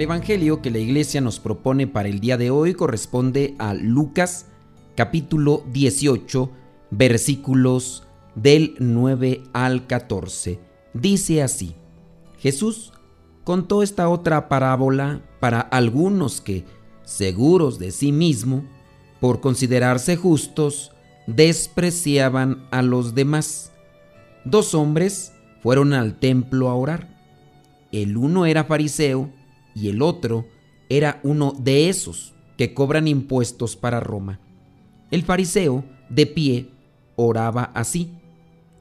El Evangelio que la iglesia nos propone para el día de hoy corresponde a Lucas capítulo 18 versículos del 9 al 14. Dice así, Jesús contó esta otra parábola para algunos que, seguros de sí mismo, por considerarse justos, despreciaban a los demás. Dos hombres fueron al templo a orar. El uno era fariseo, y el otro era uno de esos que cobran impuestos para Roma. El fariseo, de pie, oraba así.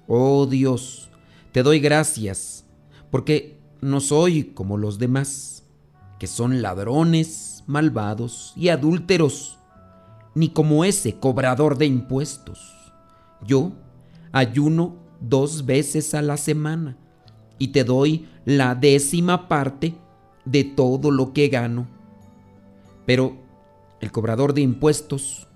Oh Dios, te doy gracias, porque no soy como los demás, que son ladrones, malvados y adúlteros, ni como ese cobrador de impuestos. Yo ayuno dos veces a la semana y te doy la décima parte de todo lo que gano. Pero el cobrador de impuestos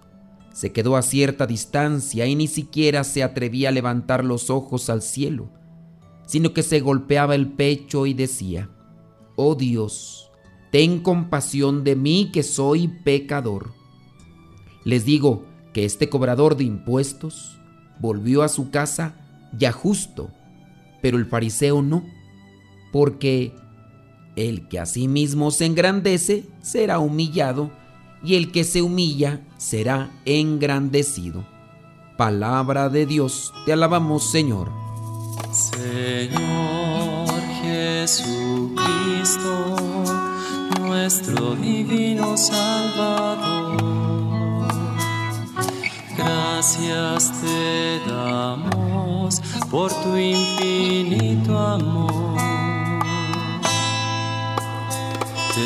se quedó a cierta distancia y ni siquiera se atrevía a levantar los ojos al cielo, sino que se golpeaba el pecho y decía, Oh Dios, ten compasión de mí que soy pecador. Les digo que este cobrador de impuestos volvió a su casa ya justo, pero el fariseo no, porque el que a sí mismo se engrandece será humillado, y el que se humilla será engrandecido. Palabra de Dios, te alabamos Señor. Señor Jesucristo, nuestro divino Salvador, gracias te damos por tu infinito amor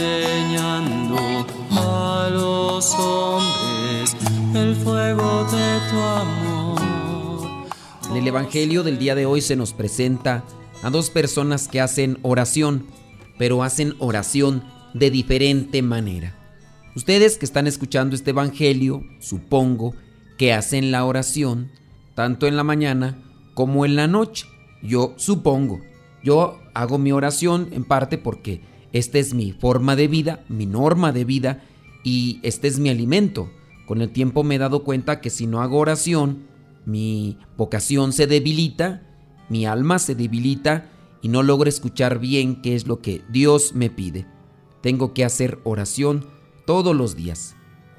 enseñando a los hombres el fuego de tu amor. En el Evangelio del día de hoy se nos presenta a dos personas que hacen oración, pero hacen oración de diferente manera. Ustedes que están escuchando este Evangelio, supongo que hacen la oración tanto en la mañana como en la noche. Yo supongo. Yo hago mi oración en parte porque esta es mi forma de vida, mi norma de vida y este es mi alimento. Con el tiempo me he dado cuenta que si no hago oración, mi vocación se debilita, mi alma se debilita y no logro escuchar bien qué es lo que Dios me pide. Tengo que hacer oración todos los días.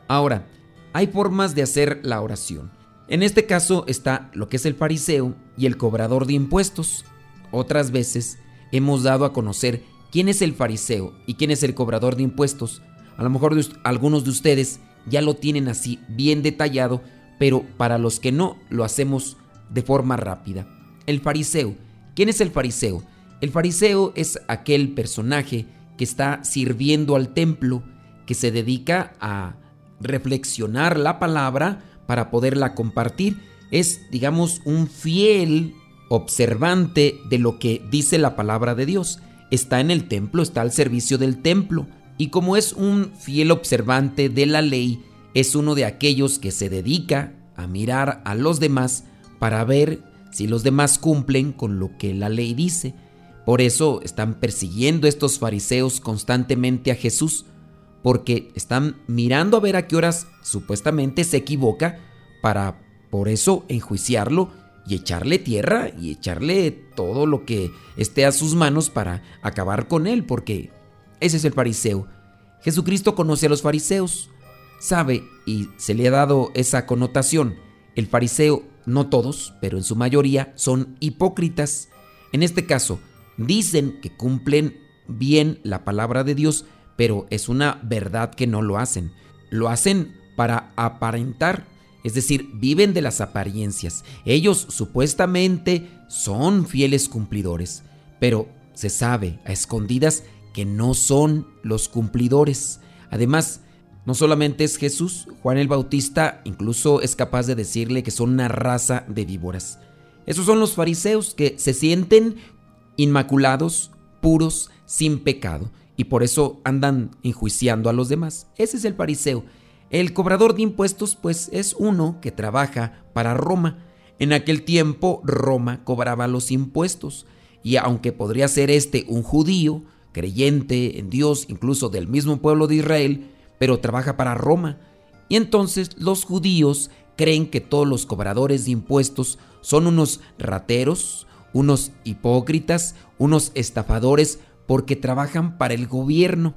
Ahora, hay formas de hacer la oración. En este caso está lo que es el fariseo y el cobrador de impuestos. Otras veces hemos dado a conocer quién es el fariseo y quién es el cobrador de impuestos. A lo mejor algunos de ustedes ya lo tienen así bien detallado, pero para los que no, lo hacemos de forma rápida. El fariseo. ¿Quién es el fariseo? El fariseo es aquel personaje que está sirviendo al templo, que se dedica a reflexionar la palabra para poderla compartir. Es, digamos, un fiel observante de lo que dice la palabra de Dios está en el templo, está al servicio del templo, y como es un fiel observante de la ley, es uno de aquellos que se dedica a mirar a los demás para ver si los demás cumplen con lo que la ley dice. Por eso están persiguiendo estos fariseos constantemente a Jesús, porque están mirando a ver a qué horas supuestamente se equivoca para por eso enjuiciarlo y echarle tierra y echarle todo lo que esté a sus manos para acabar con él, porque ese es el fariseo. Jesucristo conoce a los fariseos, sabe y se le ha dado esa connotación. El fariseo, no todos, pero en su mayoría, son hipócritas. En este caso, dicen que cumplen bien la palabra de Dios, pero es una verdad que no lo hacen. Lo hacen para aparentar, es decir, viven de las apariencias. Ellos supuestamente son fieles cumplidores, pero se sabe a escondidas que no son los cumplidores. Además, no solamente es Jesús, Juan el Bautista incluso es capaz de decirle que son una raza de víboras. Esos son los fariseos que se sienten inmaculados, puros, sin pecado, y por eso andan enjuiciando a los demás. Ese es el fariseo. El cobrador de impuestos pues es uno que trabaja para Roma. En aquel tiempo Roma cobraba los impuestos, y aunque podría ser este un judío, creyente en Dios, incluso del mismo pueblo de Israel, pero trabaja para Roma. Y entonces los judíos creen que todos los cobradores de impuestos son unos rateros, unos hipócritas, unos estafadores, porque trabajan para el gobierno.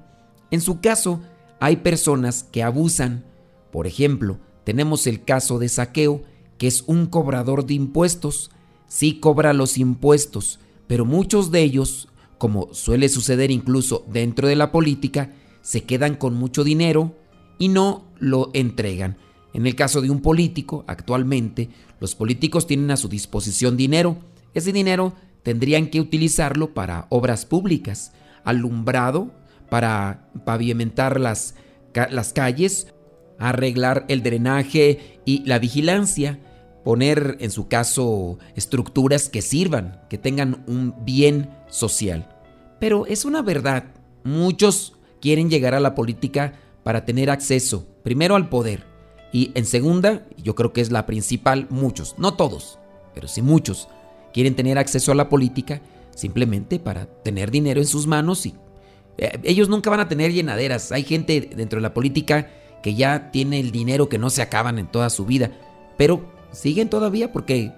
En su caso, hay personas que abusan. Por ejemplo, tenemos el caso de Saqueo, que es un cobrador de impuestos. Sí cobra los impuestos, pero muchos de ellos, como suele suceder incluso dentro de la política, se quedan con mucho dinero y no lo entregan. En el caso de un político, actualmente, los políticos tienen a su disposición dinero. Ese dinero tendrían que utilizarlo para obras públicas, alumbrado, para pavimentar las, las calles, arreglar el drenaje y la vigilancia, poner en su caso estructuras que sirvan, que tengan un bien social. Pero es una verdad, muchos quieren llegar a la política para tener acceso, primero al poder, y en segunda, yo creo que es la principal, muchos, no todos, pero sí muchos, quieren tener acceso a la política simplemente para tener dinero en sus manos y ellos nunca van a tener llenaderas. Hay gente dentro de la política que ya tiene el dinero que no se acaban en toda su vida, pero siguen todavía porque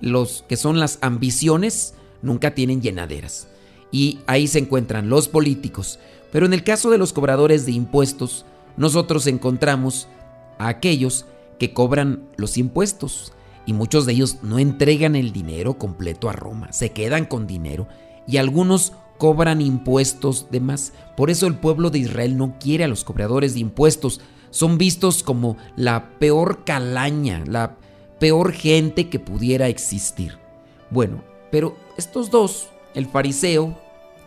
los que son las ambiciones nunca tienen llenaderas. Y ahí se encuentran los políticos, pero en el caso de los cobradores de impuestos, nosotros encontramos a aquellos que cobran los impuestos y muchos de ellos no entregan el dinero completo a Roma, se quedan con dinero y algunos cobran impuestos de más. Por eso el pueblo de Israel no quiere a los cobradores de impuestos. Son vistos como la peor calaña, la peor gente que pudiera existir. Bueno, pero estos dos, el fariseo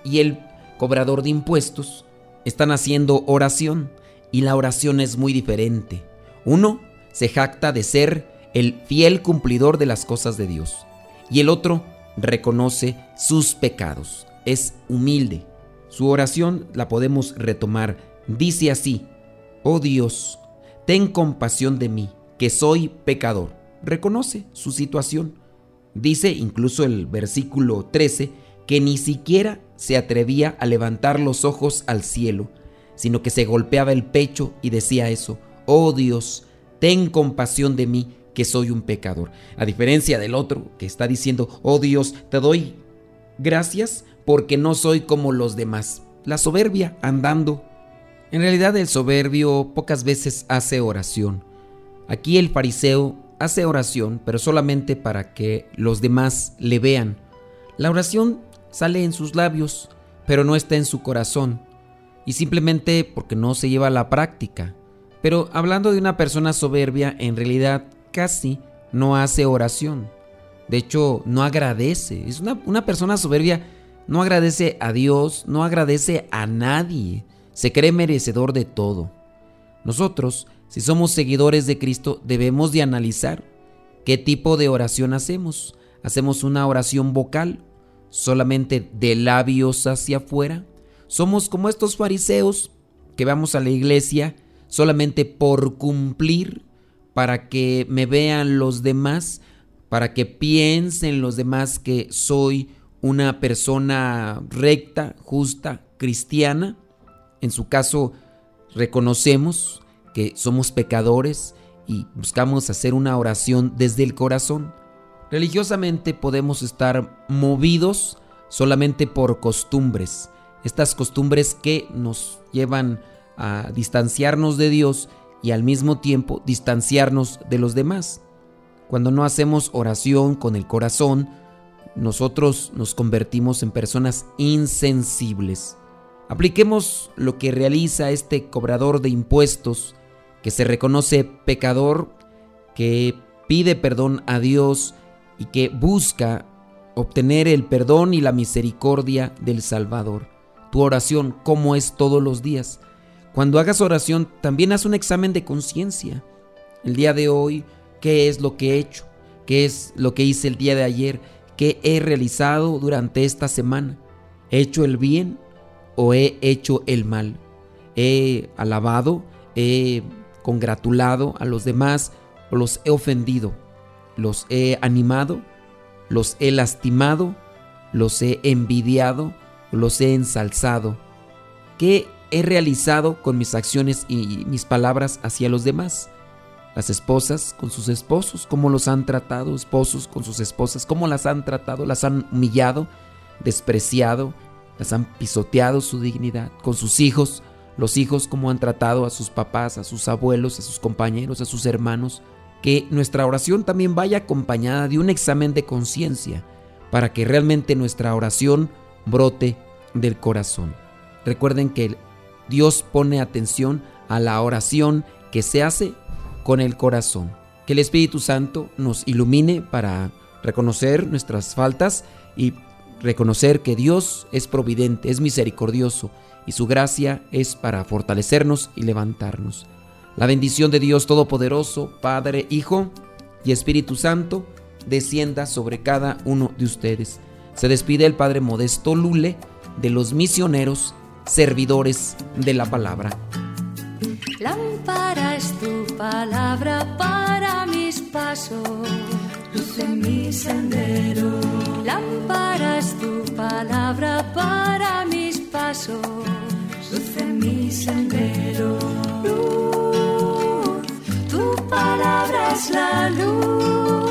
y el cobrador de impuestos, están haciendo oración y la oración es muy diferente. Uno se jacta de ser el fiel cumplidor de las cosas de Dios y el otro reconoce sus pecados, es humilde. Su oración la podemos retomar. Dice así, oh Dios, ten compasión de mí, que soy pecador. Reconoce su situación. Dice incluso el versículo 13 que ni siquiera se atrevía a levantar los ojos al cielo, sino que se golpeaba el pecho y decía eso, oh Dios, ten compasión de mí, que soy un pecador. A diferencia del otro que está diciendo, oh Dios, te doy gracias porque no soy como los demás. La soberbia andando. En realidad el soberbio pocas veces hace oración. Aquí el fariseo hace oración, pero solamente para que los demás le vean. La oración sale en sus labios, pero no está en su corazón, y simplemente porque no se lleva a la práctica. Pero hablando de una persona soberbia, en realidad casi no hace oración. De hecho, no agradece. Es una, una persona soberbia, no agradece a Dios, no agradece a nadie. Se cree merecedor de todo. Nosotros, si somos seguidores de Cristo, debemos de analizar qué tipo de oración hacemos. ¿Hacemos una oración vocal solamente de labios hacia afuera. Somos como estos fariseos que vamos a la iglesia solamente por cumplir, para que me vean los demás, para que piensen los demás que soy una persona recta, justa, cristiana. En su caso, reconocemos que somos pecadores y buscamos hacer una oración desde el corazón. Religiosamente podemos estar movidos solamente por costumbres, estas costumbres que nos llevan a distanciarnos de Dios y al mismo tiempo distanciarnos de los demás. Cuando no hacemos oración con el corazón, nosotros nos convertimos en personas insensibles. Apliquemos lo que realiza este cobrador de impuestos, que se reconoce pecador, que pide perdón a Dios y que busca obtener el perdón y la misericordia del Salvador. Tu oración, ¿cómo es todos los días? Cuando hagas oración, también haz un examen de conciencia. El día de hoy, ¿qué es lo que he hecho? ¿Qué es lo que hice el día de ayer? ¿Qué he realizado durante esta semana? ¿He hecho el bien o he hecho el mal? ¿He alabado? ¿He congratulado a los demás o los he ofendido? ¿Los he animado? ¿Los he lastimado? ¿Los he envidiado? ¿Los he ensalzado? ¿Qué he realizado con mis acciones y mis palabras hacia los demás? Las esposas con sus esposos, cómo los han tratado, esposos con sus esposas, cómo las han tratado, las han humillado, despreciado, las han pisoteado su dignidad, con sus hijos, los hijos cómo han tratado a sus papás, a sus abuelos, a sus compañeros, a sus hermanos, que nuestra oración también vaya acompañada de un examen de conciencia, para que realmente nuestra oración brote del corazón. Recuerden que Dios pone atención a la oración que se hace con el corazón. Que el Espíritu Santo nos ilumine para reconocer nuestras faltas y reconocer que Dios es providente, es misericordioso y su gracia es para fortalecernos y levantarnos. La bendición de Dios Todopoderoso, Padre, Hijo y Espíritu Santo, descienda sobre cada uno de ustedes. Se despide el Padre Modesto Lule de los misioneros servidores de la palabra. Lámpara es tu palabra para mis pasos, luz en mi sendero. Lámpara es tu palabra para mis pasos, luz en mi sendero. Luz, tu palabra es la luz